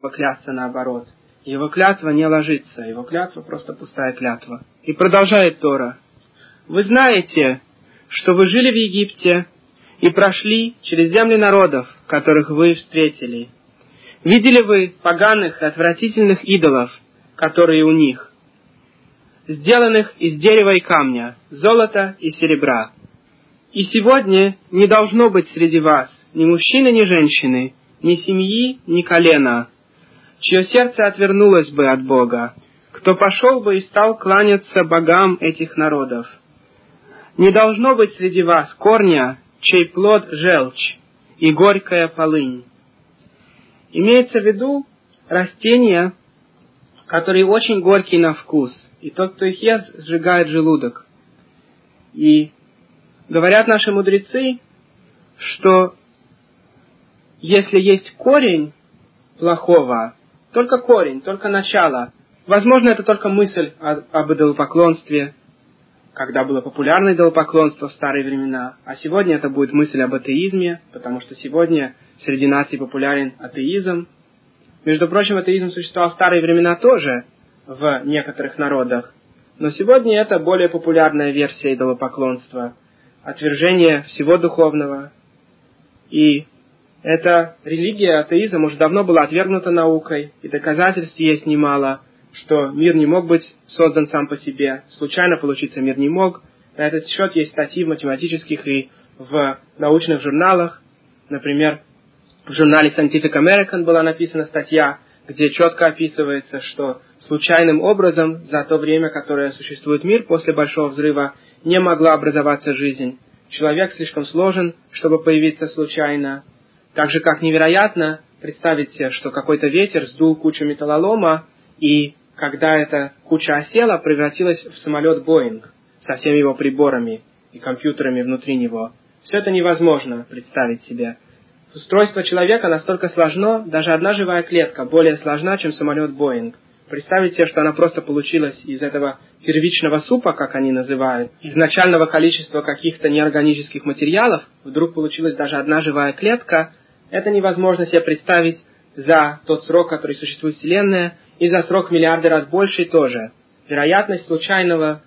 поклясться наоборот. Его клятва не ложится, его клятва просто пустая клятва. И продолжает Тора. Вы знаете, что вы жили в Египте и прошли через земли народов, которых вы встретили. Видели вы поганых и отвратительных идолов, которые у них, сделанных из дерева и камня, золота и серебра. И сегодня не должно быть среди вас ни мужчины, ни женщины, ни семьи, ни колена, чье сердце отвернулось бы от Бога, кто пошел бы и стал кланяться богам этих народов. Не должно быть среди вас корня, чей плод желчь и горькая полынь. Имеется в виду растения, которые очень горькие на вкус, и тот, кто их ест, сжигает желудок. И говорят наши мудрецы, что если есть корень плохого, только корень, только начало, возможно, это только мысль об идолопоклонстве, когда было популярно идолопоклонство в старые времена, а сегодня это будет мысль об атеизме, потому что сегодня среди наций популярен атеизм. Между прочим, атеизм существовал в старые времена тоже в некоторых народах, но сегодня это более популярная версия идолопоклонства, отвержение всего духовного. И эта религия, атеизм, уже давно была отвергнута наукой, и доказательств есть немало – что мир не мог быть создан сам по себе, случайно получиться мир не мог. На этот счет есть статьи в математических и в научных журналах. Например, в журнале Scientific American была написана статья, где четко описывается, что случайным образом за то время, которое существует мир после Большого Взрыва, не могла образоваться жизнь. Человек слишком сложен, чтобы появиться случайно. Так же, как невероятно представить себе, что какой-то ветер сдул кучу металлолома, и когда эта куча осела, превратилась в самолет Боинг со всеми его приборами и компьютерами внутри него. Все это невозможно представить себе. Устройство человека настолько сложно, даже одна живая клетка более сложна, чем самолет Боинг. Представить себе, что она просто получилась из этого первичного супа, как они называют, из начального количества каких-то неорганических материалов, вдруг получилась даже одна живая клетка, это невозможно себе представить за тот срок, который существует Вселенная, и за срок миллиарды раз больше тоже. Вероятность случайного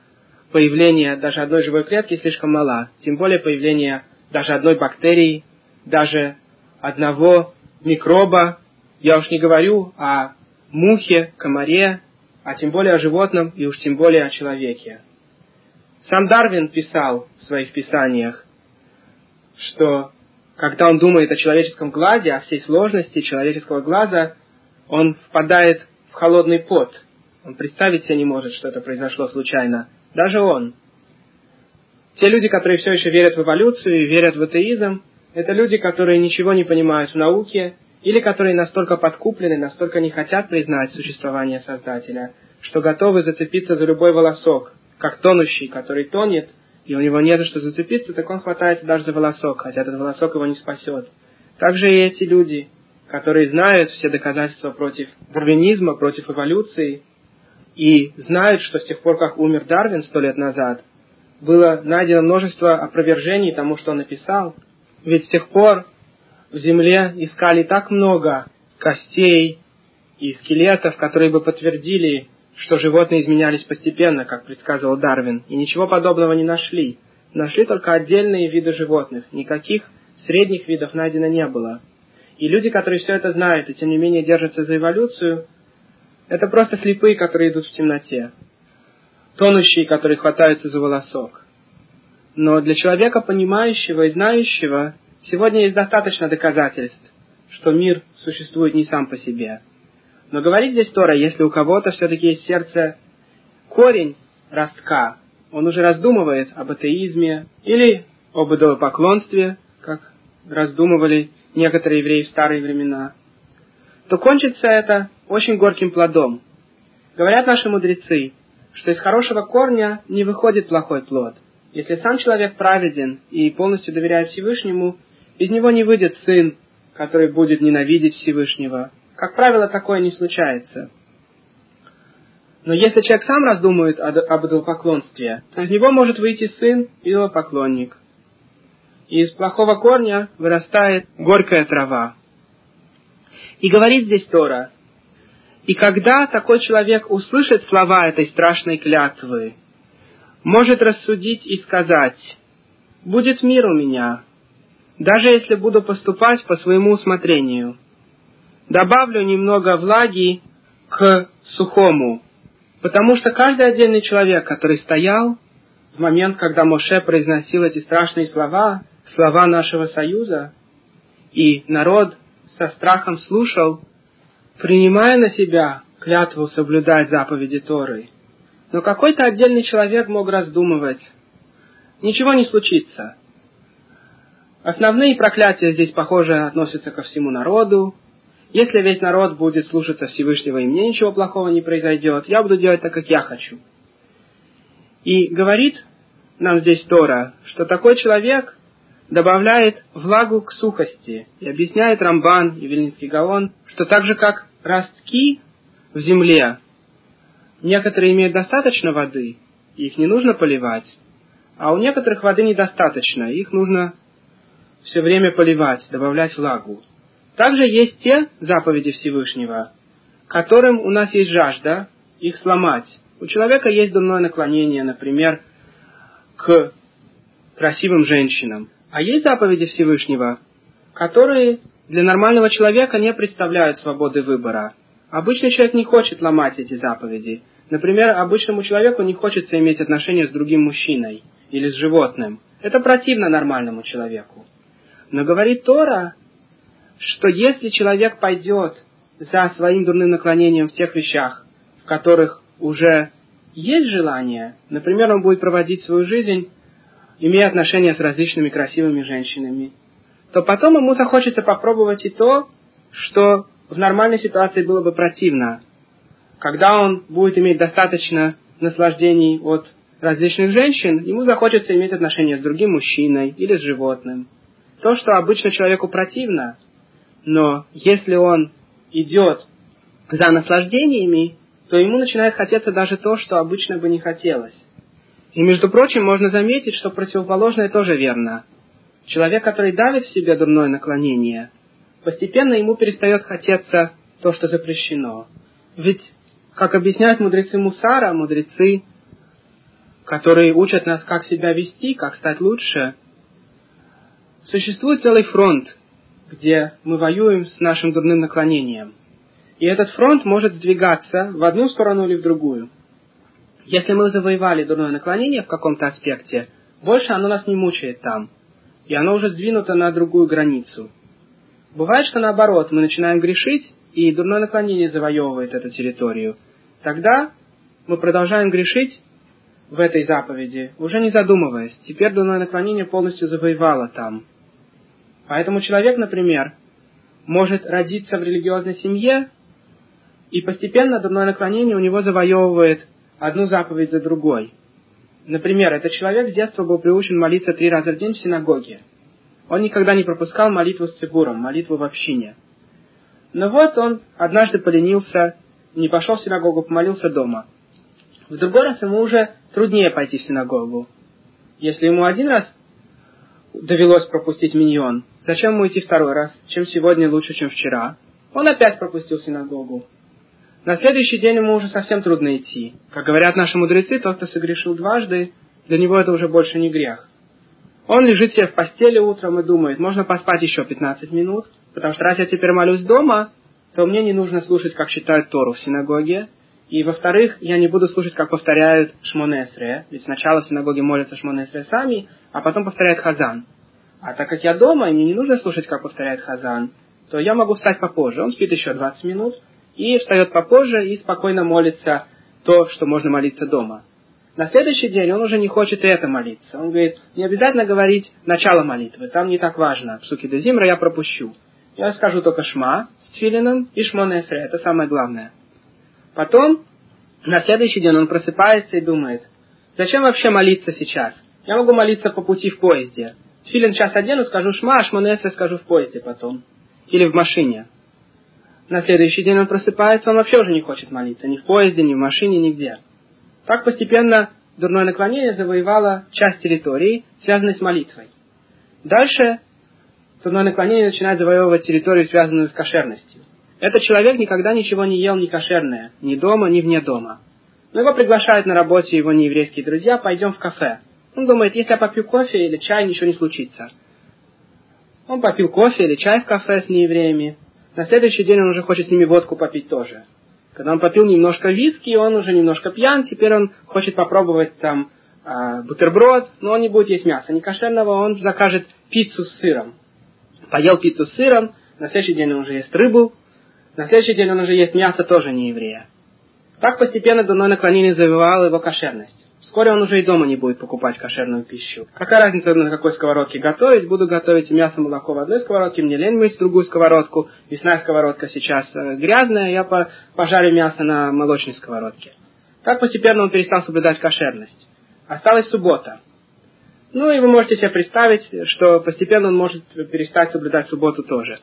появления даже одной живой клетки слишком мала, тем более появления даже одной бактерии, даже одного микроба, я уж не говорю о мухе, комаре, а тем более о животном и уж тем более о человеке. Сам Дарвин писал в своих писаниях, что когда он думает о человеческом глазе, о всей сложности человеческого глаза, он впадает в холодный пот. Он представить себе не может, что это произошло случайно. Даже он. Те люди, которые все еще верят в эволюцию и верят в атеизм, это люди, которые ничего не понимают в науке, или которые настолько подкуплены, настолько не хотят признать существование Создателя, что готовы зацепиться за любой волосок, как тонущий, который тонет, и у него не за что зацепиться, так он хватается даже за волосок, хотя этот волосок его не спасет. Также и эти люди, которые знают все доказательства против дарвинизма, против эволюции, и знают, что с тех пор, как умер Дарвин сто лет назад, было найдено множество опровержений тому, что он написал. Ведь с тех пор в Земле искали так много костей и скелетов, которые бы подтвердили, что животные изменялись постепенно, как предсказывал Дарвин, и ничего подобного не нашли. Нашли только отдельные виды животных, никаких средних видов найдено не было. И люди, которые все это знают и тем не менее держатся за эволюцию, это просто слепые, которые идут в темноте. Тонущие, которые хватаются за волосок. Но для человека, понимающего и знающего, сегодня есть достаточно доказательств, что мир существует не сам по себе. Но говорит здесь Тора, если у кого-то все-таки есть сердце корень ростка, он уже раздумывает об атеизме или об идолопоклонстве, как раздумывали некоторые евреи в старые времена, то кончится это очень горьким плодом. Говорят наши мудрецы, что из хорошего корня не выходит плохой плод. Если сам человек праведен и полностью доверяет Всевышнему, из него не выйдет сын, который будет ненавидеть Всевышнего. Как правило, такое не случается. Но если человек сам раздумывает об идолопоклонстве, то из него может выйти сын идолопоклонник и из плохого корня вырастает горькая трава. И говорит здесь Тора, И когда такой человек услышит слова этой страшной клятвы, может рассудить и сказать, «Будет мир у меня, даже если буду поступать по своему усмотрению. Добавлю немного влаги к сухому, потому что каждый отдельный человек, который стоял в момент, когда Моше произносил эти страшные слова, слова нашего союза, и народ со страхом слушал, принимая на себя клятву соблюдать заповеди Торы. Но какой-то отдельный человек мог раздумывать, ничего не случится. Основные проклятия здесь, похоже, относятся ко всему народу. Если весь народ будет слушаться Всевышнего и мне ничего плохого не произойдет, я буду делать так, как я хочу. И говорит нам здесь Тора, что такой человек добавляет влагу к сухости. И объясняет Рамбан и Вильнинский Гаон, что так же как ростки в земле, некоторые имеют достаточно воды, их не нужно поливать, а у некоторых воды недостаточно, их нужно все время поливать, добавлять влагу. Также есть те заповеди Всевышнего, которым у нас есть жажда их сломать. У человека есть дурное наклонение, например, к красивым женщинам. А есть заповеди Всевышнего, которые для нормального человека не представляют свободы выбора. Обычный человек не хочет ломать эти заповеди. Например, обычному человеку не хочется иметь отношения с другим мужчиной или с животным. Это противно нормальному человеку. Но говорит Тора, что если человек пойдет за своим дурным наклонением в тех вещах, в которых уже есть желание, например, он будет проводить свою жизнь имея отношения с различными красивыми женщинами, то потом ему захочется попробовать и то, что в нормальной ситуации было бы противно. Когда он будет иметь достаточно наслаждений от различных женщин, ему захочется иметь отношения с другим мужчиной или с животным. То, что обычно человеку противно, но если он идет за наслаждениями, то ему начинает хотеться даже то, что обычно бы не хотелось. И, между прочим, можно заметить, что противоположное тоже верно. Человек, который давит в себе дурное наклонение, постепенно ему перестает хотеться то, что запрещено. Ведь, как объясняют мудрецы Мусара, мудрецы, которые учат нас, как себя вести, как стать лучше, существует целый фронт, где мы воюем с нашим дурным наклонением. И этот фронт может сдвигаться в одну сторону или в другую – если мы завоевали дурное наклонение в каком-то аспекте, больше оно нас не мучает там, и оно уже сдвинуто на другую границу. Бывает, что наоборот, мы начинаем грешить, и дурное наклонение завоевывает эту территорию. Тогда мы продолжаем грешить в этой заповеди, уже не задумываясь. Теперь дурное наклонение полностью завоевало там. Поэтому человек, например, может родиться в религиозной семье, и постепенно дурное наклонение у него завоевывает одну заповедь за другой. Например, этот человек с детства был приучен молиться три раза в день в синагоге. Он никогда не пропускал молитву с цигуром, молитву в общине. Но вот он однажды поленился, не пошел в синагогу, помолился дома. В другой раз ему уже труднее пойти в синагогу. Если ему один раз довелось пропустить миньон, зачем ему идти второй раз? Чем сегодня лучше, чем вчера? Он опять пропустил синагогу. На следующий день ему уже совсем трудно идти. Как говорят наши мудрецы, тот, кто согрешил дважды, для него это уже больше не грех. Он лежит себе в постели утром и думает, можно поспать еще 15 минут, потому что раз я теперь молюсь дома, то мне не нужно слушать, как читают Тору в синагоге. И, во-вторых, я не буду слушать, как повторяют Шмонесре, ведь сначала в синагоге молятся Шмонесре сами, а потом повторяют Хазан. А так как я дома, и мне не нужно слушать, как повторяет Хазан, то я могу встать попозже. Он спит еще 20 минут, и встает попозже и спокойно молится то, что можно молиться дома. На следующий день он уже не хочет и это молиться. Он говорит, не обязательно говорить начало молитвы, там не так важно. Псуки до зимра я пропущу. Я скажу только шма с филином и шмонесре, это самое главное. Потом, на следующий день он просыпается и думает, зачем вообще молиться сейчас? Я могу молиться по пути в поезде. Филин час одену, скажу шма, а шмонесре скажу в поезде потом. Или в машине. На следующий день он просыпается, он вообще уже не хочет молиться. Ни в поезде, ни в машине, нигде. Так постепенно дурное наклонение завоевало часть территории, связанной с молитвой. Дальше дурное наклонение начинает завоевывать территорию, связанную с кошерностью. Этот человек никогда ничего не ел не кошерное, ни дома, ни вне дома. Но его приглашают на работе его нееврейские друзья, пойдем в кафе. Он думает, если я попью кофе или чай, ничего не случится. Он попил кофе или чай в кафе с неевреями. На следующий день он уже хочет с ними водку попить тоже. Когда он попил немножко виски, он уже немножко пьян, теперь он хочет попробовать там э, бутерброд, но он не будет есть мяса не кошерного, он закажет пиццу с сыром. Поел пиццу с сыром, на следующий день он уже ест рыбу, на следующий день он уже ест мясо тоже не еврея. Так постепенно дурное наклонение завивало его кошерность. Вскоре он уже и дома не будет покупать кошерную пищу. Какая разница, на какой сковородке готовить? Буду готовить мясо, молоко в одной сковородке, мне лень мыть другую сковородку. Мясная сковородка сейчас э, грязная, я пожарю мясо на молочной сковородке. Так постепенно он перестал соблюдать кошерность. Осталась суббота. Ну и вы можете себе представить, что постепенно он может перестать соблюдать субботу тоже.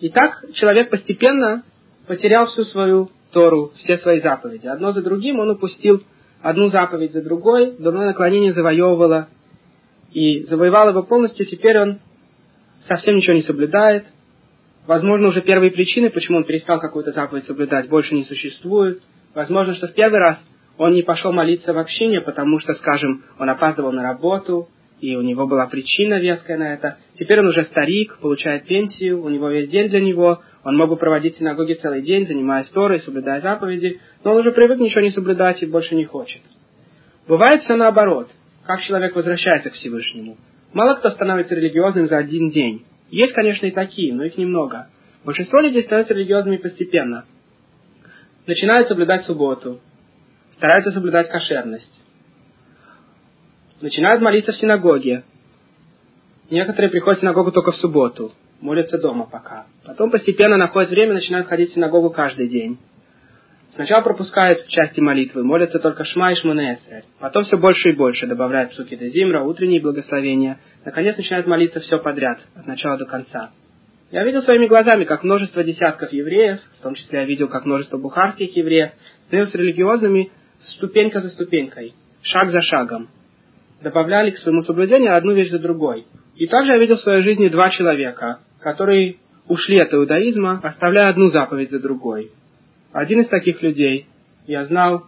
И так человек постепенно потерял всю свою Тору, все свои заповеди. Одно за другим он упустил одну заповедь за другой, дурное наклонение завоевывало и завоевало его полностью, теперь он совсем ничего не соблюдает. Возможно, уже первые причины, почему он перестал какую-то заповедь соблюдать, больше не существуют. Возможно, что в первый раз он не пошел молиться в общине, потому что, скажем, он опаздывал на работу, и у него была причина веская на это. Теперь он уже старик, получает пенсию, у него весь день для него, он мог бы проводить в синагоге целый день, занимаясь Торой, соблюдая заповеди, но он уже привык ничего не соблюдать и больше не хочет. Бывает все наоборот, как человек возвращается к Всевышнему. Мало кто становится религиозным за один день. Есть, конечно, и такие, но их немного. Большинство людей становятся религиозными постепенно. Начинают соблюдать субботу, стараются соблюдать кошерность, начинают молиться в синагоге. Некоторые приходят в синагогу только в субботу, молятся дома пока. Потом постепенно находят время, начинают ходить в синагогу каждый день. Сначала пропускают части молитвы, молятся только Шма и Шманесер. Потом все больше и больше добавляют псуки до зимра, утренние благословения. Наконец начинают молиться все подряд, от начала до конца. Я видел своими глазами, как множество десятков евреев, в том числе я видел, как множество бухарских евреев, становились религиозными ступенька за ступенькой, шаг за шагом добавляли к своему соблюдению одну вещь за другой. И также я видел в своей жизни два человека, которые ушли от иудаизма, оставляя одну заповедь за другой. Один из таких людей я знал,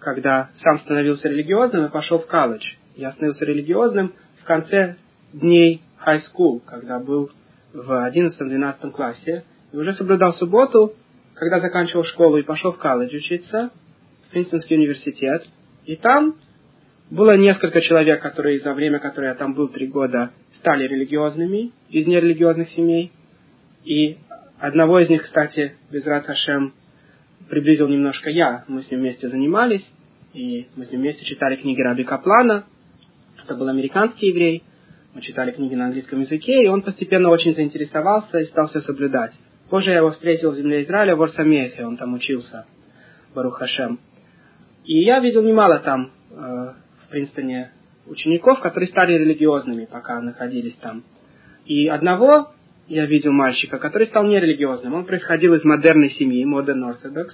когда сам становился религиозным и пошел в колледж. Я становился религиозным в конце дней high school, когда был в 11-12 классе, и уже соблюдал субботу, когда заканчивал школу и пошел в колледж учиться, в Принстонский университет. И там было несколько человек, которые за время, которое я там был три года, стали религиозными из нерелигиозных семей. И одного из них, кстати, Безрат Хашем, приблизил немножко я. Мы с ним вместе занимались, и мы с ним вместе читали книги Раби Каплана. Это был американский еврей. Мы читали книги на английском языке, и он постепенно очень заинтересовался и стал все соблюдать. Позже я его встретил в земле Израиля в Орсамехе, он там учился, Барух Хашем. И я видел немало там э, в Принстоне учеников, которые стали религиозными, пока находились там. И одного я видел мальчика, который стал нерелигиозным. Он происходил из модерной семьи, Modern Orthodox,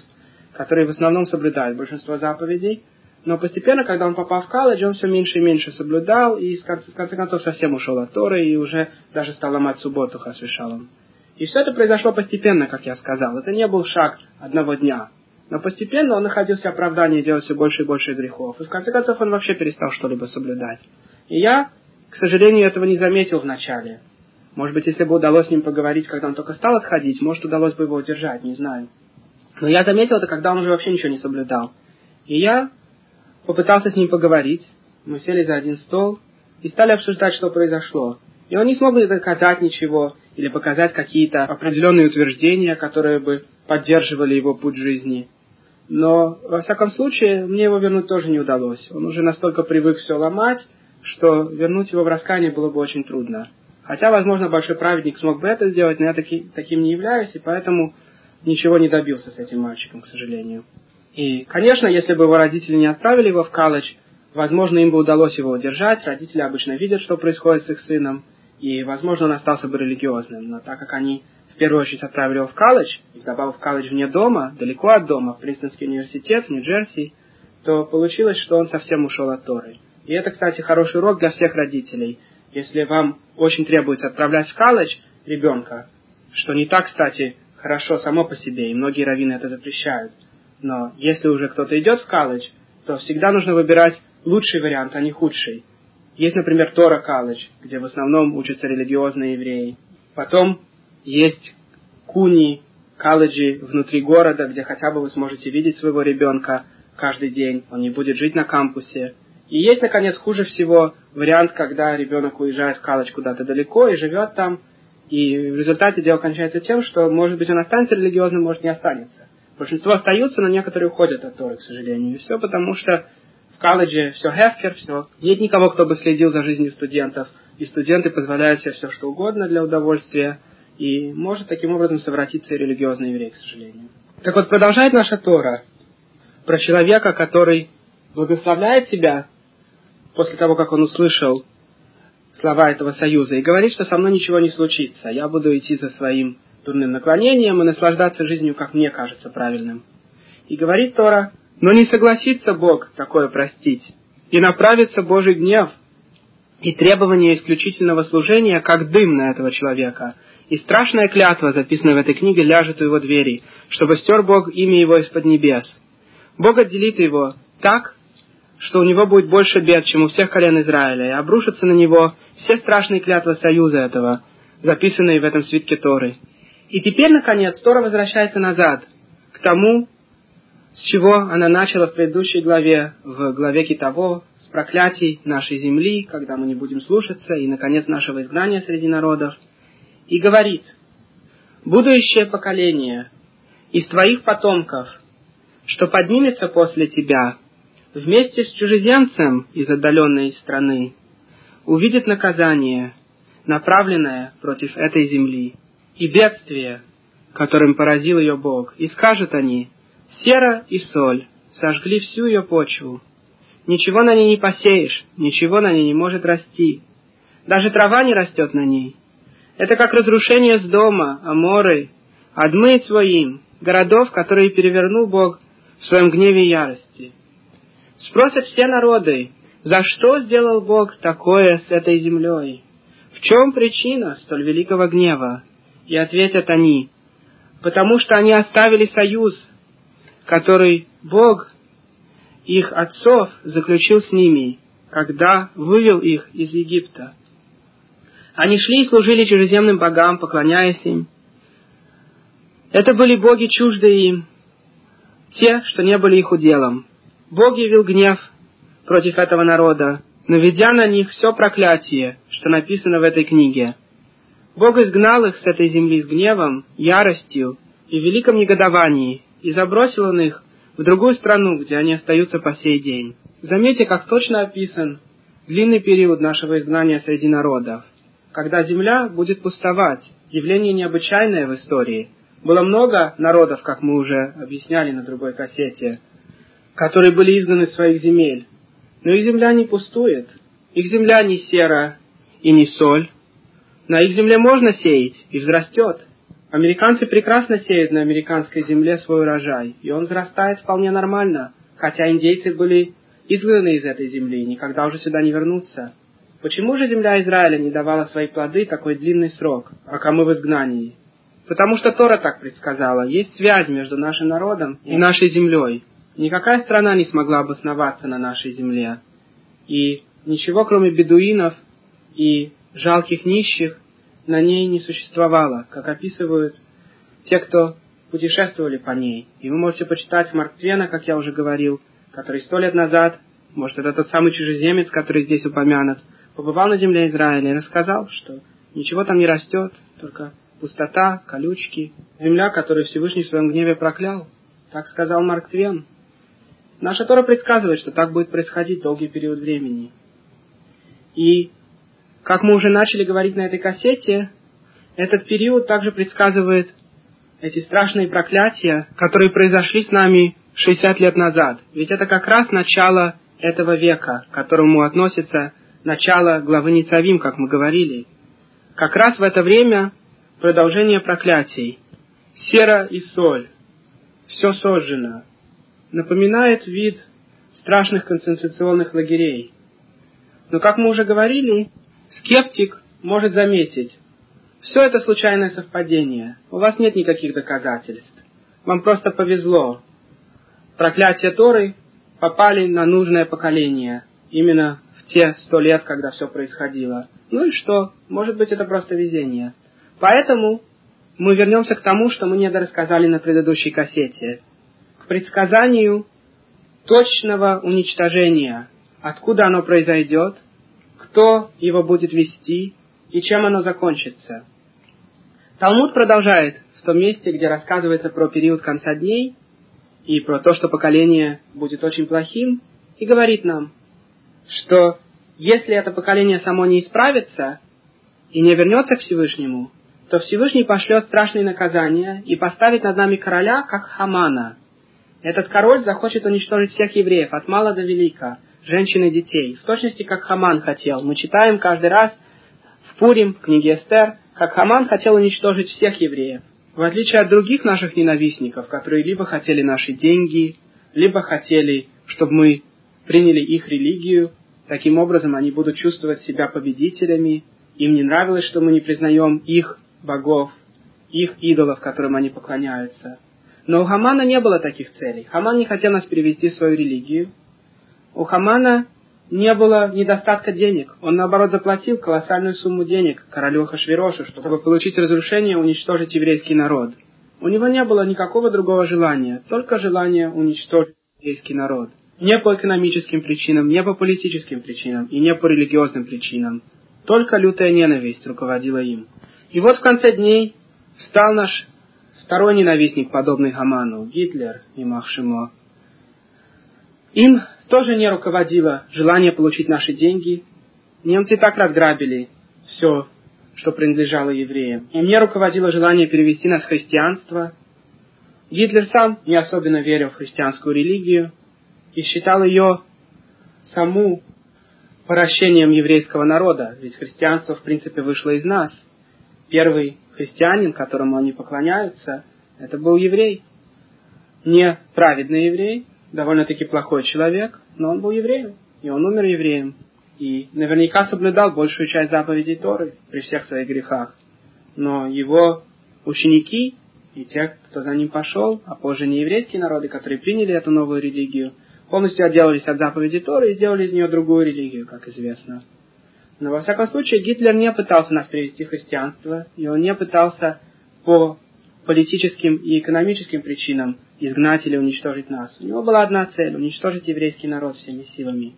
который в основном соблюдает большинство заповедей. Но постепенно, когда он попал в колледж, он все меньше и меньше соблюдал, и в конце, в конце концов совсем ушел от Торы, и уже даже стал ломать субботу Хасвишалом. И все это произошло постепенно, как я сказал. Это не был шаг одного дня. Но постепенно он находился оправдание делать все больше и больше грехов. И в конце концов он вообще перестал что-либо соблюдать. И я, к сожалению, этого не заметил вначале. Может быть, если бы удалось с ним поговорить, когда он только стал отходить, может, удалось бы его удержать, не знаю. Но я заметил это, когда он уже вообще ничего не соблюдал. И я попытался с ним поговорить. Мы сели за один стол и стали обсуждать, что произошло. И он не смог мне доказать ничего или показать какие-то определенные утверждения, которые бы поддерживали его путь жизни. Но, во всяком случае, мне его вернуть тоже не удалось. Он уже настолько привык все ломать, что вернуть его в раскаяние было бы очень трудно. Хотя, возможно, большой праведник смог бы это сделать, но я таки, таким не являюсь, и поэтому ничего не добился с этим мальчиком, к сожалению. И, конечно, если бы его родители не отправили его в колледж, возможно, им бы удалось его удержать. Родители обычно видят, что происходит с их сыном, и, возможно, он остался бы религиозным. Но так как они в первую очередь отправили его в колледж, и вдобавок в колледж вне дома, далеко от дома, в Принстонский университет, в Нью-Джерси, то получилось, что он совсем ушел от Торы. И это, кстати, хороший урок для всех родителей. Если вам очень требуется отправлять в колледж ребенка, что не так, кстати, хорошо само по себе, и многие раввины это запрещают. Но если уже кто-то идет в колледж, то всегда нужно выбирать лучший вариант, а не худший. Есть, например, Тора колледж, где в основном учатся религиозные евреи. Потом есть Куни, колледжи внутри города, где хотя бы вы сможете видеть своего ребенка каждый день, он не будет жить на кампусе. И есть, наконец, хуже всего вариант, когда ребенок уезжает в колледж куда-то далеко и живет там, и в результате дело кончается тем, что, может быть, он останется религиозным, может, не останется. Большинство остаются, но некоторые уходят от Торы, к сожалению. И все потому, что в колледже все хефкер, все. Нет никого, кто бы следил за жизнью студентов. И студенты позволяют себе все, что угодно для удовольствия. И может таким образом совратиться и религиозный еврей, к сожалению. Так вот, продолжает наша Тора про человека, который благословляет себя после того, как он услышал слова этого союза, и говорит, что со мной ничего не случится, я буду идти за своим дурным наклонением и наслаждаться жизнью, как мне кажется правильным. И говорит Тора, но не согласится Бог такое простить, и направится Божий гнев и требование исключительного служения, как дым на этого человека, и страшная клятва, записанная в этой книге, ляжет у его двери, чтобы стер Бог имя его из-под небес. Бог отделит его так, что у него будет больше бед, чем у всех колен Израиля, и обрушатся на него все страшные клятвы союза этого, записанные в этом свитке Торы. И теперь, наконец, Тора возвращается назад, к тому, с чего она начала в предыдущей главе, в главе Китово, с проклятий нашей земли, когда мы не будем слушаться, и, наконец, нашего изгнания среди народов, и говорит, «Будущее поколение из твоих потомков, что поднимется после тебя, вместе с чужеземцем из отдаленной страны увидит наказание, направленное против этой земли, и бедствие, которым поразил ее Бог, и скажут они, сера и соль сожгли всю ее почву, ничего на ней не посеешь, ничего на ней не может расти, даже трава не растет на ней. Это как разрушение с дома, Аморы, Адмы своим, городов, которые перевернул Бог в своем гневе и ярости. Спросят все народы, за что сделал Бог такое с этой землей? В чем причина столь великого гнева? И ответят они, потому что они оставили союз, который Бог их отцов заключил с ними, когда вывел их из Египта. Они шли и служили чужеземным богам, поклоняясь им. Это были боги чуждые им, те, что не были их уделом. Бог явил гнев против этого народа, наведя на них все проклятие, что написано в этой книге. Бог изгнал их с этой земли с гневом, яростью и великом негодовании, и забросил он их в другую страну, где они остаются по сей день. Заметьте, как точно описан длинный период нашего изгнания среди народов, когда земля будет пустовать, явление необычайное в истории. Было много народов, как мы уже объясняли на другой кассете, которые были изгнаны из своих земель. Но их земля не пустует, их земля не сера и не соль. На их земле можно сеять, и взрастет. Американцы прекрасно сеют на американской земле свой урожай, и он взрастает вполне нормально, хотя индейцы были изгнаны из этой земли и никогда уже сюда не вернутся. Почему же земля Израиля не давала свои плоды такой длинный срок, пока мы в изгнании? Потому что Тора так предсказала, есть связь между нашим народом и нашей землей. Никакая страна не смогла обосноваться на нашей земле. И ничего, кроме бедуинов и жалких нищих, на ней не существовало, как описывают те, кто путешествовали по ней. И вы можете почитать Марк Твена, как я уже говорил, который сто лет назад, может, это тот самый чужеземец, который здесь упомянут, побывал на земле Израиля и рассказал, что ничего там не растет, только пустота, колючки, земля, которую Всевышний в своем гневе проклял. Так сказал Марк Твен. Наша Тора предсказывает, что так будет происходить долгий период времени. И, как мы уже начали говорить на этой кассете, этот период также предсказывает эти страшные проклятия, которые произошли с нами 60 лет назад. Ведь это как раз начало этого века, к которому относится начало главы Ницавим, как мы говорили. Как раз в это время продолжение проклятий. Сера и соль. Все сожжено напоминает вид страшных концентрационных лагерей. Но, как мы уже говорили, скептик может заметить, Все это случайное совпадение. У вас нет никаких доказательств. Вам просто повезло. Проклятие Торы попали на нужное поколение. Именно те сто лет, когда все происходило. Ну и что? Может быть, это просто везение. Поэтому мы вернемся к тому, что мы не рассказали на предыдущей кассете. К предсказанию точного уничтожения. Откуда оно произойдет, кто его будет вести и чем оно закончится. Талмуд продолжает в том месте, где рассказывается про период конца дней и про то, что поколение будет очень плохим, и говорит нам, что если это поколение само не исправится и не вернется к Всевышнему, то Всевышний пошлет страшные наказания и поставит над нами короля, как Хамана. Этот король захочет уничтожить всех евреев, от мала до велика, женщин и детей, в точности как Хаман хотел. Мы читаем каждый раз в Пурим, в книге Эстер, как Хаман хотел уничтожить всех евреев. В отличие от других наших ненавистников, которые либо хотели наши деньги, либо хотели, чтобы мы приняли их религию, таким образом они будут чувствовать себя победителями, им не нравилось, что мы не признаем их богов, их идолов, которым они поклоняются. Но у Хамана не было таких целей. Хаман не хотел нас перевести в свою религию. У Хамана не было недостатка денег. Он, наоборот, заплатил колоссальную сумму денег королю Хашвирошу, чтобы получить разрушение и уничтожить еврейский народ. У него не было никакого другого желания, только желание уничтожить еврейский народ. Не по экономическим причинам, не по политическим причинам и не по религиозным причинам. Только лютая ненависть руководила им. И вот в конце дней встал наш второй ненавистник, подобный Хаману, Гитлер и Махшимо. Им тоже не руководило желание получить наши деньги. Немцы так разграбили все, что принадлежало евреям. Им не руководило желание перевести нас в христианство. Гитлер сам не особенно верил в христианскую религию и считал ее саму поращением еврейского народа, ведь христианство в принципе вышло из нас. Первый христианин, которому они поклоняются, это был еврей. Не праведный еврей, довольно-таки плохой человек, но он был евреем, и он умер евреем. И наверняка соблюдал большую часть заповедей Торы при всех своих грехах. Но его ученики и те, кто за ним пошел, а позже не еврейские народы, которые приняли эту новую религию, полностью отделались от заповедей Торы и сделали из нее другую религию, как известно. Но во всяком случае Гитлер не пытался нас привести в христианство, и он не пытался по политическим и экономическим причинам изгнать или уничтожить нас. У него была одна цель – уничтожить еврейский народ всеми силами.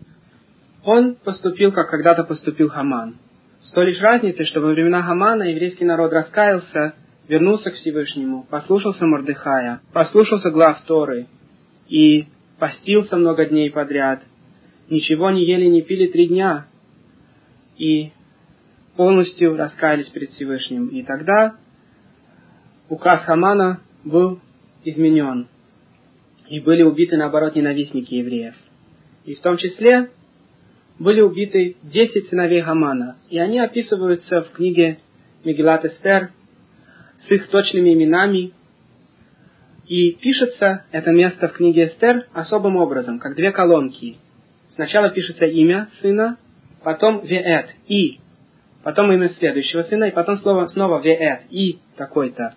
Он поступил, как когда-то поступил Хаман. С той лишь разницей, что во времена Хамана еврейский народ раскаялся, вернулся к Всевышнему, послушался Мордыхая, послушался глав Торы и постился много дней подряд, ничего не ели, не пили три дня и полностью раскаялись перед Всевышним. И тогда указ Хамана был изменен и были убиты, наоборот, ненавистники евреев. И в том числе были убиты десять сыновей Хамана, и они описываются в книге Мегилат Эстер с их точными именами, и пишется это место в книге Эстер особым образом, как две колонки. Сначала пишется имя сына, потом веэт, и, потом имя следующего сына, и потом слово снова веэт, и такой-то.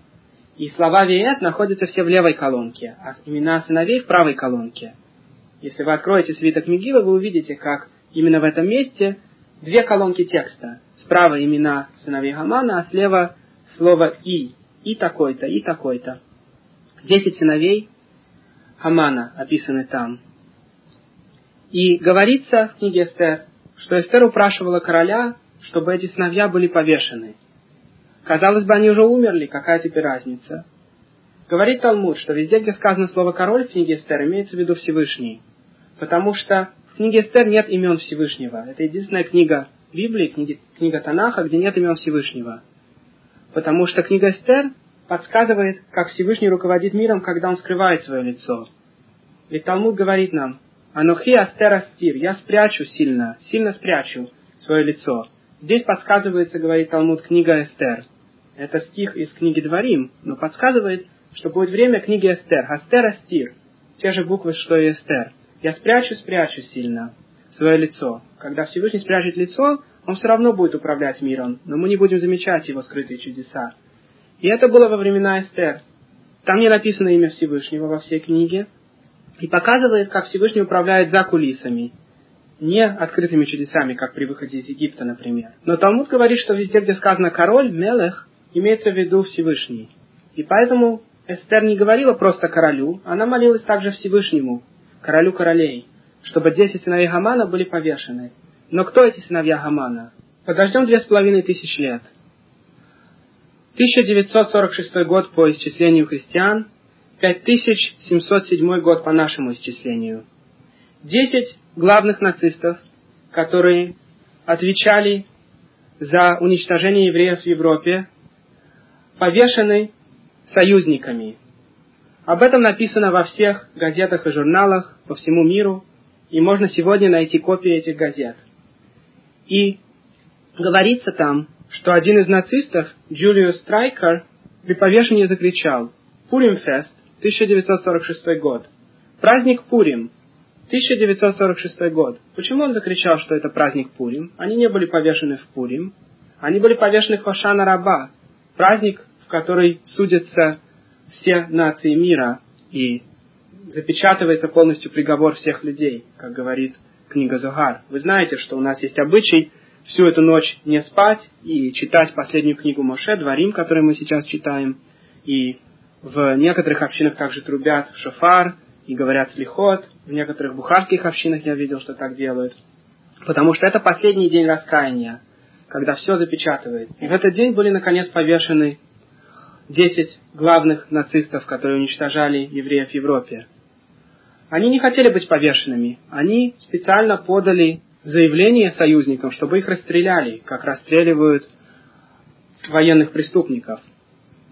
И слова Виэт находятся все в левой колонке, а имена сыновей в правой колонке. Если вы откроете свиток Мегила, вы увидите, как именно в этом месте две колонки текста. Справа имена сыновей Хамана, а слева слово «и». И такой-то, и такой-то. Десять сыновей Хамана описаны там. И говорится в книге Эстер, что Эстер упрашивала короля, чтобы эти сыновья были повешены – Казалось бы, они уже умерли, какая теперь разница? Говорит Талмуд, что везде, где сказано слово «король» в книге Эстер, имеется в виду Всевышний. Потому что в книге Эстер нет имен Всевышнего. Это единственная книга Библии, книга, книга Танаха, где нет имен Всевышнего. Потому что книга Эстер подсказывает, как Всевышний руководит миром, когда он скрывает свое лицо. Ведь Талмуд говорит нам, «Анухи астер астир» – «Я спрячу сильно, сильно спрячу свое лицо». Здесь подсказывается, говорит Талмуд, книга Эстер – это стих из книги Дворим, но подсказывает, что будет время книги Эстер. Астер Астир. Те же буквы, что и Эстер. Я спрячу, спрячу сильно свое лицо. Когда Всевышний спрячет лицо, Он все равно будет управлять миром, но мы не будем замечать его скрытые чудеса. И это было во времена Эстер. Там не написано имя Всевышнего во всей книге. И показывает, как Всевышний управляет за кулисами. Не открытыми чудесами, как при выходе из Египта, например. Но Талмуд говорит, что везде, где сказано «король», «мелех», имеется в виду Всевышний. И поэтому Эстер не говорила просто королю, она молилась также Всевышнему, королю королей, чтобы десять сыновей Гамана были повешены. Но кто эти сыновья Гамана? Подождем две с половиной тысяч лет. 1946 год по исчислению христиан, 5707 год по нашему исчислению. Десять главных нацистов, которые отвечали за уничтожение евреев в Европе, повешены союзниками. Об этом написано во всех газетах и журналах по всему миру, и можно сегодня найти копии этих газет. И говорится там, что один из нацистов, Джулиус Страйкер, при повешении закричал «Пуримфест, 1946 год». Праздник Пурим, 1946 год. Почему он закричал, что это праздник Пурим? Они не были повешены в Пурим. Они были повешены в Хошана Раба, праздник, в который судятся все нации мира и запечатывается полностью приговор всех людей, как говорит книга Зугар. Вы знаете, что у нас есть обычай всю эту ночь не спать и читать последнюю книгу Моше, Дворим, которую мы сейчас читаем. И в некоторых общинах также трубят шофар и говорят слихот. В некоторых бухарских общинах я видел, что так делают. Потому что это последний день раскаяния, когда все запечатывает. И в этот день были наконец повешены десять главных нацистов, которые уничтожали евреев в Европе. Они не хотели быть повешенными. Они специально подали заявление союзникам, чтобы их расстреляли, как расстреливают военных преступников.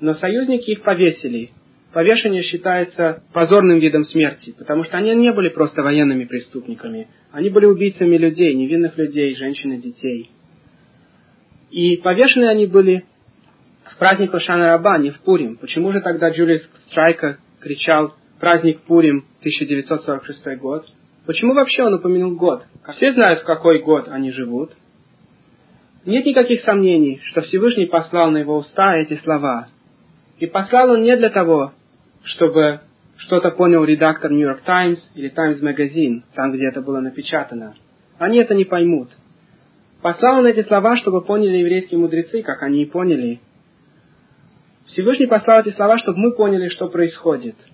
Но союзники их повесили. Повешение считается позорным видом смерти, потому что они не были просто военными преступниками. Они были убийцами людей, невинных людей, женщин и детей. И повешены они были в праздник Лошана Раба, не в Пурим. Почему же тогда Джулиус Страйка кричал праздник Пурим 1946 год. Почему вообще он упомянул год? Все знают, в какой год они живут. Нет никаких сомнений, что Всевышний послал на его уста эти слова. И послал он не для того, чтобы что-то понял редактор New York Times или Times Magazine, там, где это было напечатано. Они это не поймут. Послал он эти слова, чтобы поняли еврейские мудрецы, как они и поняли. Всевышний послал эти слова, чтобы мы поняли, что происходит –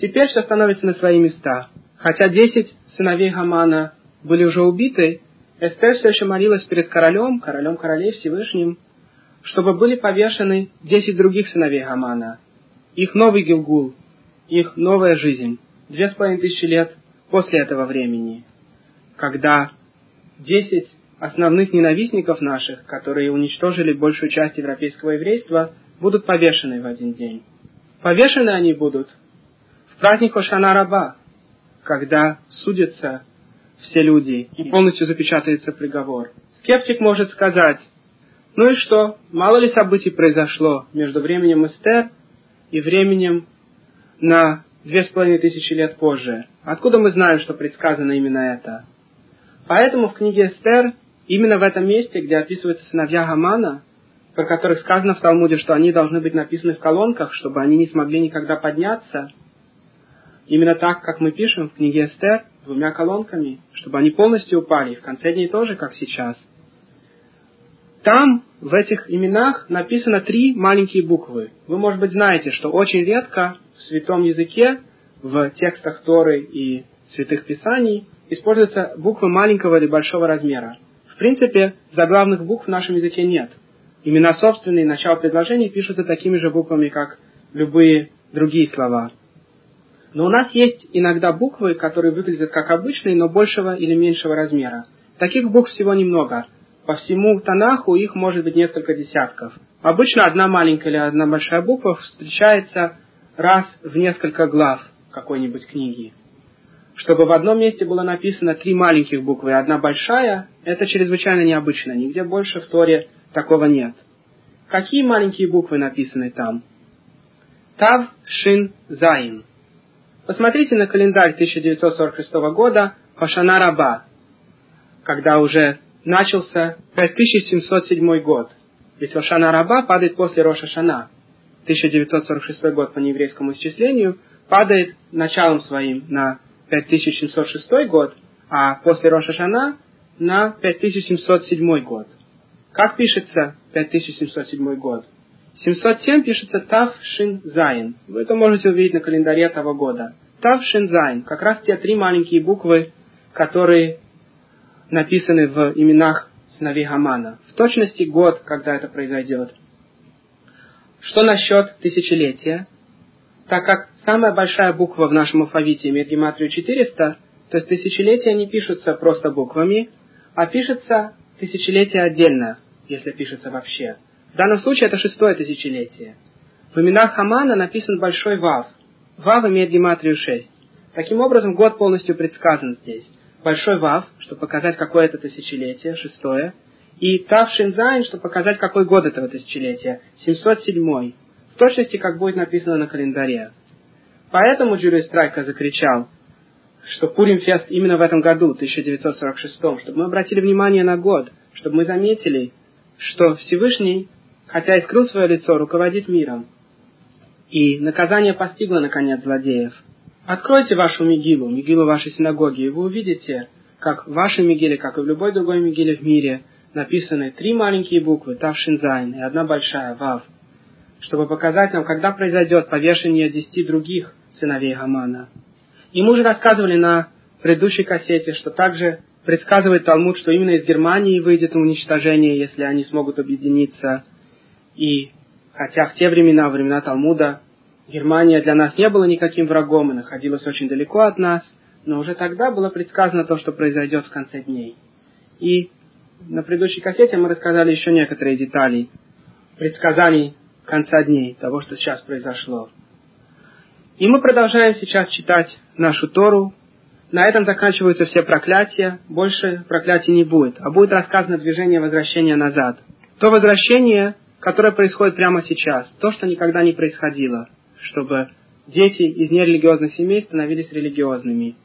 Теперь все становится на свои места. Хотя десять сыновей Гамана были уже убиты, Эстер все еще молилась перед королем, королем королей Всевышним, чтобы были повешены десять других сыновей Гамана. Их новый Гилгул, их новая жизнь, две с половиной тысячи лет после этого времени, когда десять основных ненавистников наших, которые уничтожили большую часть европейского еврейства, будут повешены в один день. Повешены они будут праздник Ошана Раба, когда судятся все люди и полностью запечатается приговор. Скептик может сказать, ну и что, мало ли событий произошло между временем Эстер и временем на две с половиной тысячи лет позже. Откуда мы знаем, что предсказано именно это? Поэтому в книге Эстер, именно в этом месте, где описываются сыновья Гамана, про которых сказано в Талмуде, что они должны быть написаны в колонках, чтобы они не смогли никогда подняться – Именно так, как мы пишем в книге Эстер, двумя колонками, чтобы они полностью упали, и в конце дней тоже, как сейчас. Там, в этих именах, написано три маленькие буквы. Вы, может быть, знаете, что очень редко в святом языке, в текстах Торы и святых писаний, используются буквы маленького или большого размера. В принципе, заглавных букв в нашем языке нет. Имена собственные, начало предложений пишутся такими же буквами, как любые другие слова. Но у нас есть иногда буквы, которые выглядят как обычные, но большего или меньшего размера. Таких букв всего немного. По всему Танаху их может быть несколько десятков. Обычно одна маленькая или одна большая буква встречается раз в несколько глав какой-нибудь книги. Чтобы в одном месте было написано три маленьких буквы и одна большая, это чрезвычайно необычно. Нигде больше в Торе такого нет. Какие маленькие буквы написаны там? Тав, Шин, Заин. Посмотрите на календарь 1946 года Хошана Раба, когда уже начался 5707 год. Ведь Рошана Раба падает после Роша Шана. 1946 год по нееврейскому исчислению падает началом своим на 5706 год, а после Роша Шана на 5707 год. Как пишется 5707 год? 707 пишется Тав Шин Зайн. Вы это можете увидеть на календаре того года. Тав Шин Зайн. Как раз те три маленькие буквы, которые написаны в именах сыновей Хамана. В точности год, когда это произойдет. Что насчет тысячелетия? Так как самая большая буква в нашем алфавите имеет гематрию 400, то есть тысячелетия не пишутся просто буквами, а пишется тысячелетие отдельно, если пишется вообще. В данном случае это шестое тысячелетие. В именах Хамана написан большой Вав. Вав имеет гематрию 6. Таким образом, год полностью предсказан здесь. Большой Вав, чтобы показать, какое это тысячелетие, шестое, и Тав Шин Зайн, чтобы показать, какой год этого тысячелетия, 707 в точности, как будет написано на календаре. Поэтому Джулиус Страйкер закричал, что Пурим Фест именно в этом году, 1946, чтобы мы обратили внимание на год, чтобы мы заметили, что Всевышний, хотя и скрыл свое лицо, руководит миром. И наказание постигло, наконец, злодеев. Откройте вашу Мигилу, Мигилу вашей синагоги, и вы увидите, как в вашей Мигиле, как и в любой другой Мигиле в мире, написаны три маленькие буквы, Тавшинзайн, и одна большая, Вав – чтобы показать нам, когда произойдет повешение десяти других сыновей Гамана. И мы уже рассказывали на предыдущей кассете, что также предсказывает Талмуд, что именно из Германии выйдет уничтожение, если они смогут объединиться. И хотя в те времена, времена Талмуда, Германия для нас не была никаким врагом и находилась очень далеко от нас, но уже тогда было предсказано то, что произойдет в конце дней. И на предыдущей кассете мы рассказали еще некоторые детали предсказаний конца дней, того, что сейчас произошло. И мы продолжаем сейчас читать нашу Тору. На этом заканчиваются все проклятия, больше проклятий не будет, а будет рассказано движение возвращения назад. То возвращение, которое происходит прямо сейчас, то, что никогда не происходило, чтобы дети из нерелигиозных семей становились религиозными.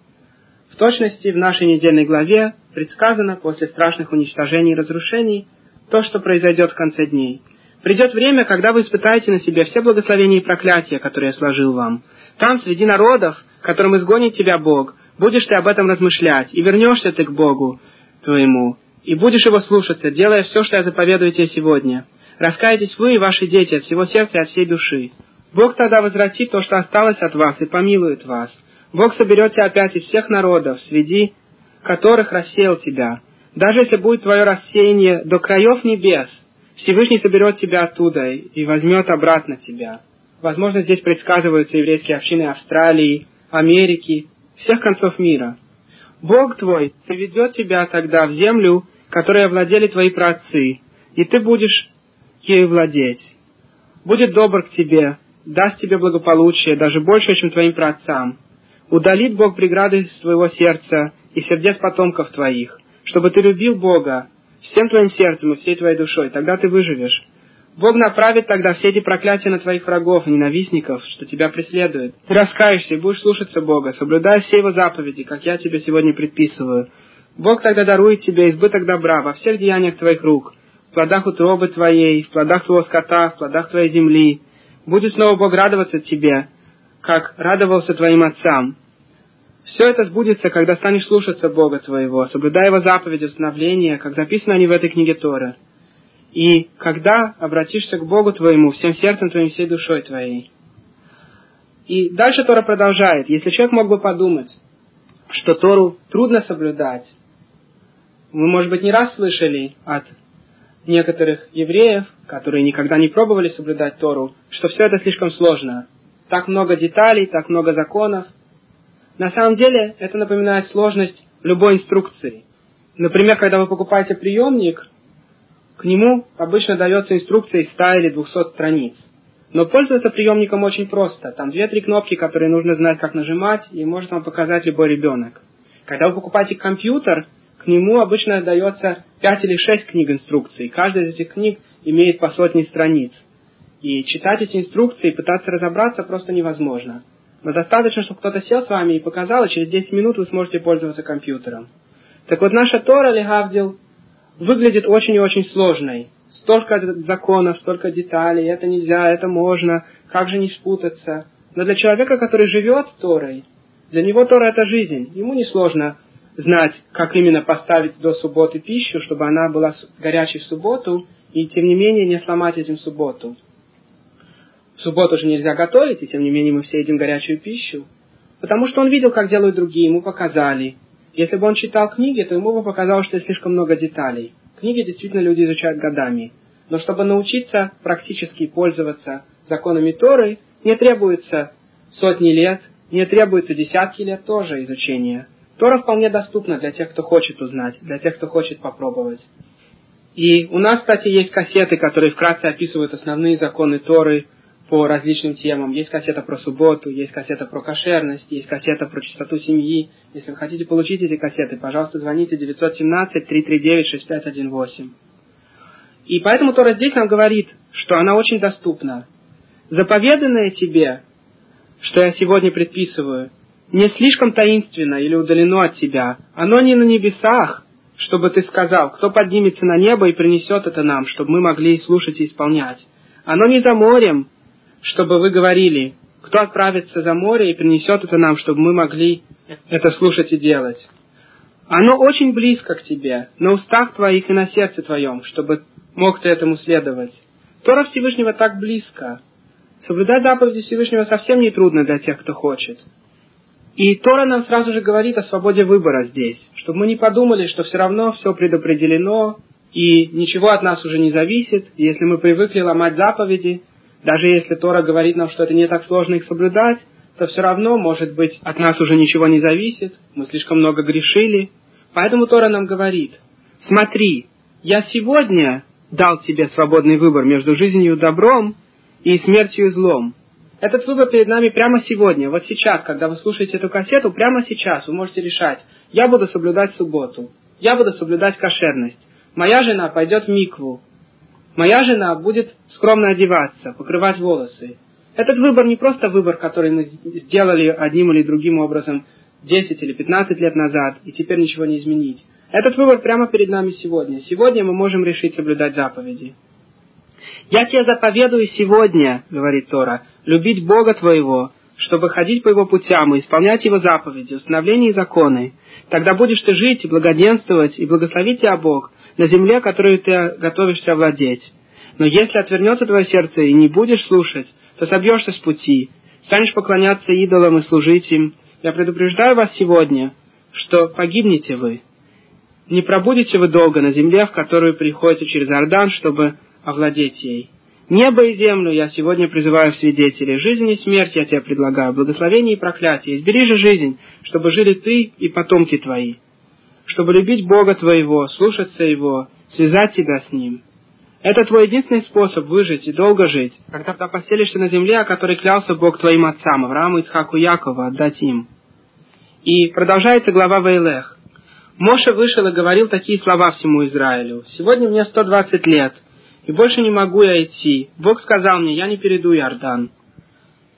В точности в нашей недельной главе предсказано после страшных уничтожений и разрушений то, что произойдет в конце дней – Придет время, когда вы испытаете на себе все благословения и проклятия, которые я сложил вам. Там, среди народов, которым изгонит тебя Бог, будешь ты об этом размышлять, и вернешься ты к Богу твоему, и будешь его слушаться, делая все, что я заповедую тебе сегодня. Раскаетесь вы и ваши дети от всего сердца и от всей души. Бог тогда возвратит то, что осталось от вас, и помилует вас. Бог соберет тебя опять из всех народов, среди которых рассеял тебя. Даже если будет твое рассеяние до краев небес, Всевышний соберет тебя оттуда и возьмет обратно тебя. Возможно, здесь предсказываются еврейские общины Австралии, Америки, всех концов мира. Бог твой приведет тебя тогда в землю, которой овладели твои праотцы, и ты будешь ею владеть. Будет добр к тебе, даст тебе благополучие, даже больше, чем твоим праотцам. Удалит Бог преграды из твоего сердца и сердец потомков твоих, чтобы ты любил Бога, всем твоим сердцем и всей твоей душой, тогда ты выживешь. Бог направит тогда все эти проклятия на твоих врагов, ненавистников, что тебя преследуют. Ты раскаешься и будешь слушаться Бога, соблюдая все Его заповеди, как я тебе сегодня предписываю. Бог тогда дарует тебе избыток добра во всех деяниях твоих рук, в плодах утробы твоей, в плодах твоего скота, в плодах твоей земли. Будет снова Бог радоваться тебе, как радовался твоим отцам. Все это сбудется, когда станешь слушаться Бога твоего, соблюдая Его заповеди, установления, как записано они в этой книге Торы. И когда обратишься к Богу твоему всем сердцем твоим, всей душой твоей. И дальше Тора продолжает. Если человек мог бы подумать, что Тору трудно соблюдать, мы, может быть, не раз слышали от некоторых евреев, которые никогда не пробовали соблюдать Тору, что все это слишком сложно. Так много деталей, так много законов – на самом деле это напоминает сложность любой инструкции. Например, когда вы покупаете приемник, к нему обычно дается инструкция из 100 или 200 страниц. Но пользоваться приемником очень просто. Там две-три кнопки, которые нужно знать, как нажимать, и может вам показать любой ребенок. Когда вы покупаете компьютер, к нему обычно дается 5 или 6 книг инструкций. Каждая из этих книг имеет по сотне страниц. И читать эти инструкции и пытаться разобраться просто невозможно. Но достаточно, чтобы кто-то сел с вами и показал, и через 10 минут вы сможете пользоваться компьютером. Так вот, наша Тора, Легавдил, выглядит очень и очень сложной. Столько законов, столько деталей, это нельзя, это можно, как же не спутаться. Но для человека, который живет Торой, для него Тора это жизнь. Ему несложно знать, как именно поставить до субботы пищу, чтобы она была горячей в субботу, и тем не менее не сломать этим субботу. В субботу же нельзя готовить, и тем не менее мы все едим горячую пищу. Потому что он видел, как делают другие, ему показали. Если бы он читал книги, то ему бы показалось, что слишком много деталей. Книги действительно люди изучают годами. Но чтобы научиться практически пользоваться законами Торы, не требуется сотни лет, не требуется десятки лет тоже изучения. Тора вполне доступна для тех, кто хочет узнать, для тех, кто хочет попробовать. И у нас, кстати, есть кассеты, которые вкратце описывают основные законы Торы по различным темам. Есть кассета про субботу, есть кассета про кошерность, есть кассета про чистоту семьи. Если вы хотите получить эти кассеты, пожалуйста, звоните 917-339-6518. И поэтому Тора здесь нам говорит, что она очень доступна. Заповеданное тебе, что я сегодня предписываю, не слишком таинственно или удалено от тебя. Оно не на небесах, чтобы ты сказал, кто поднимется на небо и принесет это нам, чтобы мы могли слушать и исполнять. Оно не за морем, чтобы вы говорили, кто отправится за море и принесет это нам, чтобы мы могли это слушать и делать. Оно очень близко к тебе, на устах твоих и на сердце твоем, чтобы мог ты этому следовать. Тора Всевышнего так близко. Соблюдать заповеди Всевышнего совсем не трудно для тех, кто хочет. И Тора нам сразу же говорит о свободе выбора здесь, чтобы мы не подумали, что все равно все предопределено, и ничего от нас уже не зависит, и если мы привыкли ломать заповеди, даже если Тора говорит нам, что это не так сложно их соблюдать, то все равно, может быть, от нас уже ничего не зависит, мы слишком много грешили. Поэтому Тора нам говорит, смотри, я сегодня дал тебе свободный выбор между жизнью добром и смертью злом. Этот выбор перед нами прямо сегодня, вот сейчас, когда вы слушаете эту кассету, прямо сейчас вы можете решать, я буду соблюдать субботу, я буду соблюдать кошерность, моя жена пойдет в микву, моя жена будет скромно одеваться, покрывать волосы. Этот выбор не просто выбор, который мы сделали одним или другим образом 10 или 15 лет назад, и теперь ничего не изменить. Этот выбор прямо перед нами сегодня. Сегодня мы можем решить соблюдать заповеди. «Я тебе заповедую сегодня, — говорит Тора, — любить Бога твоего, чтобы ходить по Его путям и исполнять Его заповеди, установления и законы. Тогда будешь ты жить и благоденствовать, и благословить тебя Бог на земле, которую ты готовишься владеть. Но если отвернется твое сердце и не будешь слушать, то собьешься с пути, станешь поклоняться идолам и служить им. Я предупреждаю вас сегодня, что погибнете вы. Не пробудете вы долго на земле, в которую приходите через Ордан, чтобы овладеть ей. Небо и землю я сегодня призываю в свидетели. Жизнь и смерть я тебе предлагаю, благословение и проклятие. Избери же жизнь, чтобы жили ты и потомки твои. Чтобы любить Бога твоего, слушаться Его, связать тебя с Ним. Это твой единственный способ выжить и долго жить, когда ты поселишься на земле, о которой клялся Бог твоим отцам, Аврааму, Ицхаку, Якова, отдать им. И продолжается глава Вейлех. Моше вышел и говорил такие слова всему Израилю. «Сегодня мне 120 лет, и больше не могу я идти. Бог сказал мне, я не перейду Иордан.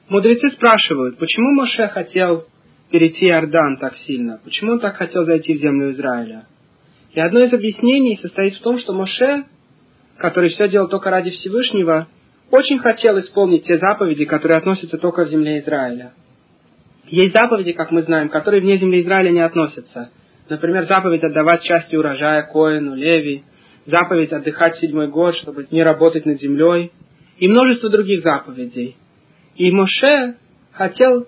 Мудрецы спрашивают, почему Моше хотел перейти Иордан так сильно? Почему он так хотел зайти в землю Израиля? И одно из объяснений состоит в том, что Моше, который все делал только ради Всевышнего, очень хотел исполнить те заповеди, которые относятся только к земле Израиля. Есть заповеди, как мы знаем, которые вне земли Израиля не относятся. Например, заповедь отдавать части урожая Коину, Леви – заповедь отдыхать седьмой год, чтобы не работать над землей, и множество других заповедей. И Моше хотел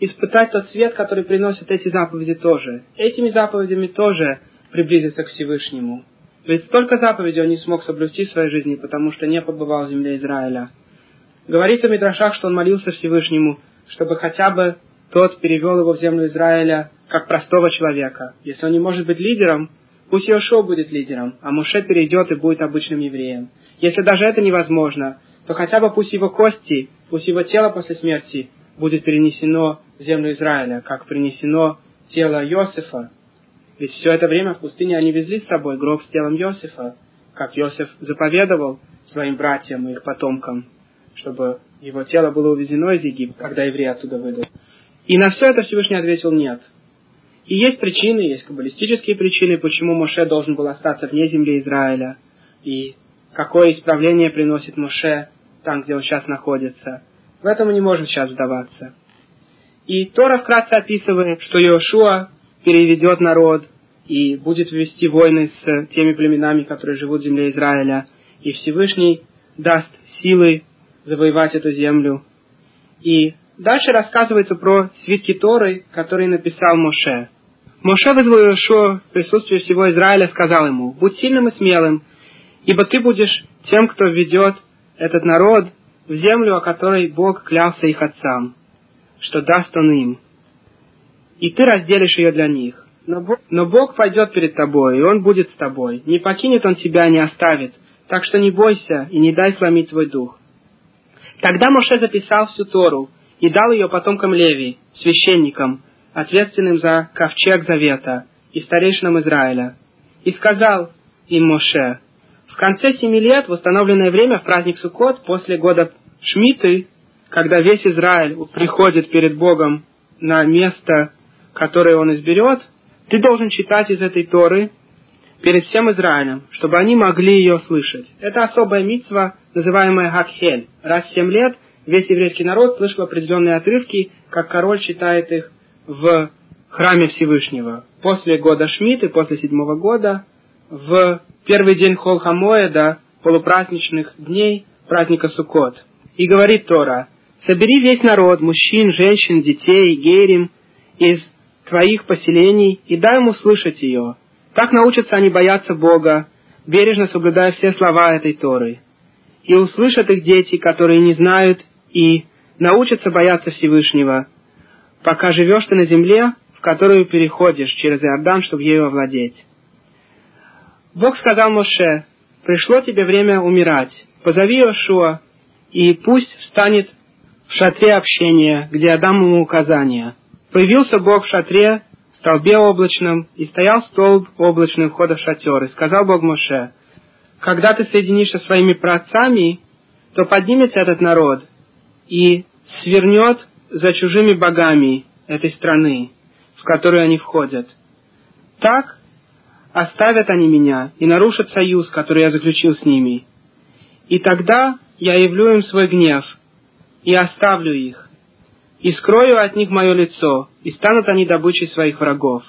испытать тот свет, который приносят эти заповеди тоже. Этими заповедями тоже приблизиться к Всевышнему. Ведь столько заповедей он не смог соблюсти в своей жизни, потому что не побывал в земле Израиля. Говорится в Мидрашах, что он молился Всевышнему, чтобы хотя бы тот перевел его в землю Израиля как простого человека. Если он не может быть лидером, Пусть Йошуа будет лидером, а Муше перейдет и будет обычным евреем. Если даже это невозможно, то хотя бы пусть его кости, пусть его тело после смерти будет перенесено в землю Израиля, как принесено тело Иосифа. Ведь все это время в пустыне они везли с собой гроб с телом Иосифа, как Иосиф заповедовал своим братьям и их потомкам, чтобы его тело было увезено из Египта, когда евреи оттуда выйдут. И на все это Всевышний ответил нет. И есть причины, есть каббалистические причины, почему Моше должен был остаться вне земли Израиля, и какое исправление приносит Моше там, где он сейчас находится. В этом мы не можем сейчас вдаваться. И Тора вкратце описывает, что Иошуа переведет народ и будет вести войны с теми племенами, которые живут в земле Израиля, и Всевышний даст силы завоевать эту землю. И дальше рассказывается про свитки Торы, которые написал Моше. Моше, вызвал Иошуа в присутствии всего Израиля, сказал ему, «Будь сильным и смелым, ибо ты будешь тем, кто ведет этот народ в землю, о которой Бог клялся их отцам, что даст он им. И ты разделишь ее для них. Но Бог, но Бог пойдет перед тобой, и Он будет с тобой. Не покинет Он тебя, не оставит. Так что не бойся и не дай сломить твой дух. Тогда Моше записал всю Тору и дал ее потомкам Леви, священникам, ответственным за ковчег завета и старейшинам Израиля. И сказал им Моше, в конце семи лет, в установленное время, в праздник Суккот, после года Шмиты, когда весь Израиль приходит перед Богом на место, которое он изберет, ты должен читать из этой Торы перед всем Израилем, чтобы они могли ее слышать. Это особая митцва, называемая Хакхель. Раз в семь лет весь еврейский народ слышал определенные отрывки, как король читает их в храме Всевышнего. После года Шмиты, после седьмого года, в первый день Холхамоэда, полупраздничных дней праздника Суккот. И говорит Тора, собери весь народ, мужчин, женщин, детей, герим, из твоих поселений и дай ему слышать ее. Так научатся они бояться Бога, бережно соблюдая все слова этой Торы. И услышат их дети, которые не знают, и научатся бояться Всевышнего, пока живешь ты на земле, в которую переходишь через Иордан, чтобы ею овладеть. Бог сказал Моше, пришло тебе время умирать, позови Иошуа, и пусть встанет в шатре общения, где я ему указания. Появился Бог в шатре, в столбе облачном, и стоял столб облачный входа в шатер, и сказал Бог Моше, когда ты соединишься со своими праотцами, то поднимется этот народ и свернет за чужими богами этой страны, в которую они входят. Так оставят они меня и нарушат союз, который я заключил с ними. И тогда я явлю им свой гнев и оставлю их, и скрою от них мое лицо, и станут они добычей своих врагов.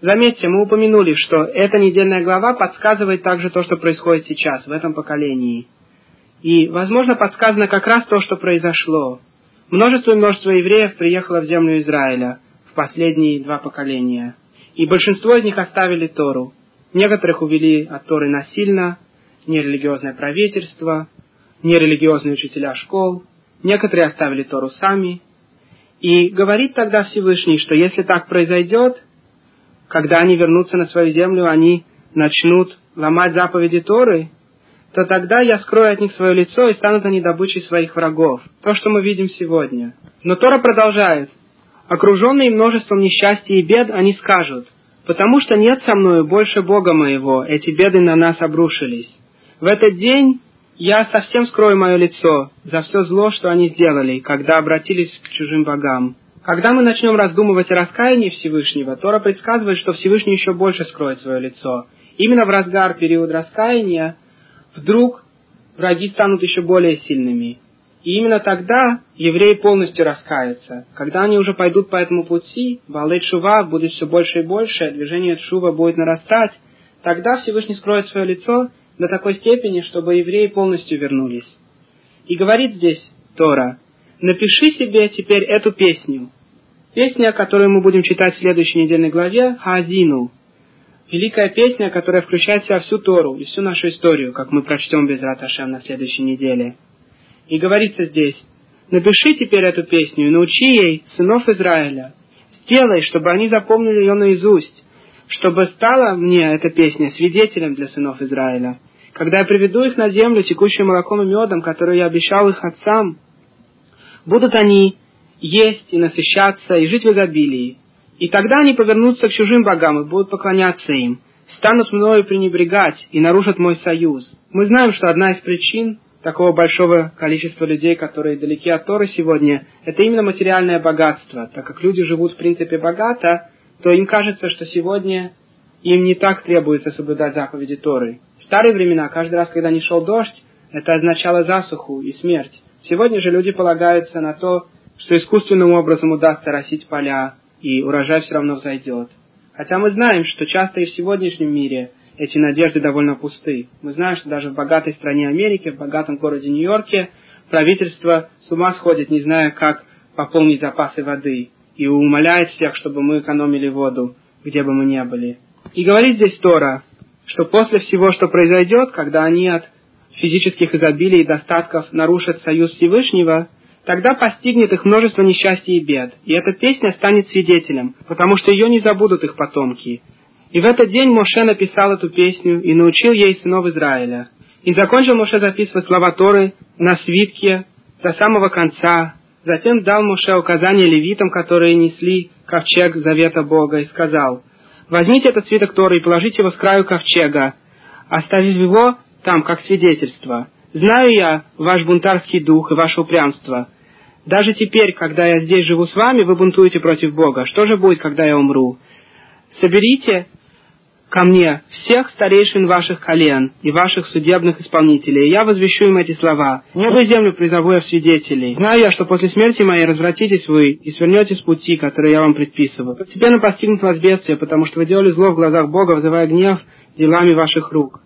Заметьте, мы упомянули, что эта недельная глава подсказывает также то, что происходит сейчас, в этом поколении. И, возможно, подсказано как раз то, что произошло. Множество и множество евреев приехало в землю Израиля в последние два поколения – и большинство из них оставили Тору. Некоторых увели от Торы насильно, нерелигиозное правительство, нерелигиозные учителя школ, некоторые оставили Тору сами. И говорит тогда Всевышний, что если так произойдет, когда они вернутся на свою землю, они начнут ломать заповеди Торы, то тогда я скрою от них свое лицо, и станут они добычей своих врагов. То, что мы видим сегодня. Но Тора продолжает. Окруженные множеством несчастья и бед, они скажут, «Потому что нет со мною больше Бога моего, эти беды на нас обрушились. В этот день я совсем скрою мое лицо за все зло, что они сделали, когда обратились к чужим богам». Когда мы начнем раздумывать о раскаянии Всевышнего, Тора предсказывает, что Всевышний еще больше скроет свое лицо. Именно в разгар период раскаяния вдруг враги станут еще более сильными. И именно тогда евреи полностью раскаются. Когда они уже пойдут по этому пути, Балет Шува будет все больше и больше, движение Шува будет нарастать, тогда Всевышний скроет свое лицо до такой степени, чтобы евреи полностью вернулись. И говорит здесь Тора, напиши себе теперь эту песню. Песня, которую мы будем читать в следующей недельной главе, Хазину. Великая песня, которая включает в себя всю Тору и всю нашу историю, как мы прочтем без Раташем на следующей неделе. И говорится здесь, напиши теперь эту песню и научи ей сынов Израиля. Сделай, чтобы они запомнили ее наизусть, чтобы стала мне эта песня свидетелем для сынов Израиля. Когда я приведу их на землю, текущую молоком и медом, которую я обещал их отцам, будут они есть и насыщаться, и жить в изобилии. И тогда они повернутся к чужим богам и будут поклоняться им, станут мною пренебрегать и нарушат мой союз. Мы знаем, что одна из причин такого большого количества людей, которые далеки от Торы сегодня, это именно материальное богатство. Так как люди живут в принципе богато, то им кажется, что сегодня им не так требуется соблюдать заповеди Торы. В старые времена, каждый раз, когда не шел дождь, это означало засуху и смерть. Сегодня же люди полагаются на то, что искусственным образом удастся росить поля, и урожай все равно взойдет. Хотя мы знаем, что часто и в сегодняшнем мире эти надежды довольно пусты. Мы знаем, что даже в богатой стране Америки, в богатом городе Нью-Йорке, правительство с ума сходит, не зная, как пополнить запасы воды, и умоляет всех, чтобы мы экономили воду, где бы мы ни были. И говорит здесь Тора, что после всего, что произойдет, когда они от физических изобилий и достатков нарушат союз Всевышнего, тогда постигнет их множество несчастий и бед, и эта песня станет свидетелем, потому что ее не забудут их потомки. И в этот день Моше написал эту песню и научил ей сынов Израиля. И закончил Моше записывать слова Торы на свитке до самого конца. Затем дал Моше указания левитам, которые несли ковчег завета Бога, и сказал, «Возьмите этот свиток Торы и положите его с краю ковчега, оставив его там, как свидетельство. Знаю я ваш бунтарский дух и ваше упрямство. Даже теперь, когда я здесь живу с вами, вы бунтуете против Бога. Что же будет, когда я умру? Соберите ко мне всех старейшин ваших колен и ваших судебных исполнителей, я возвещу им эти слова. Небо и землю призову я в свидетелей. Знаю я, что после смерти моей развратитесь вы и свернете с пути, который я вам предписываю. Постепенно постигнут вас бедствие, потому что вы делали зло в глазах Бога, вызывая гнев делами ваших рук.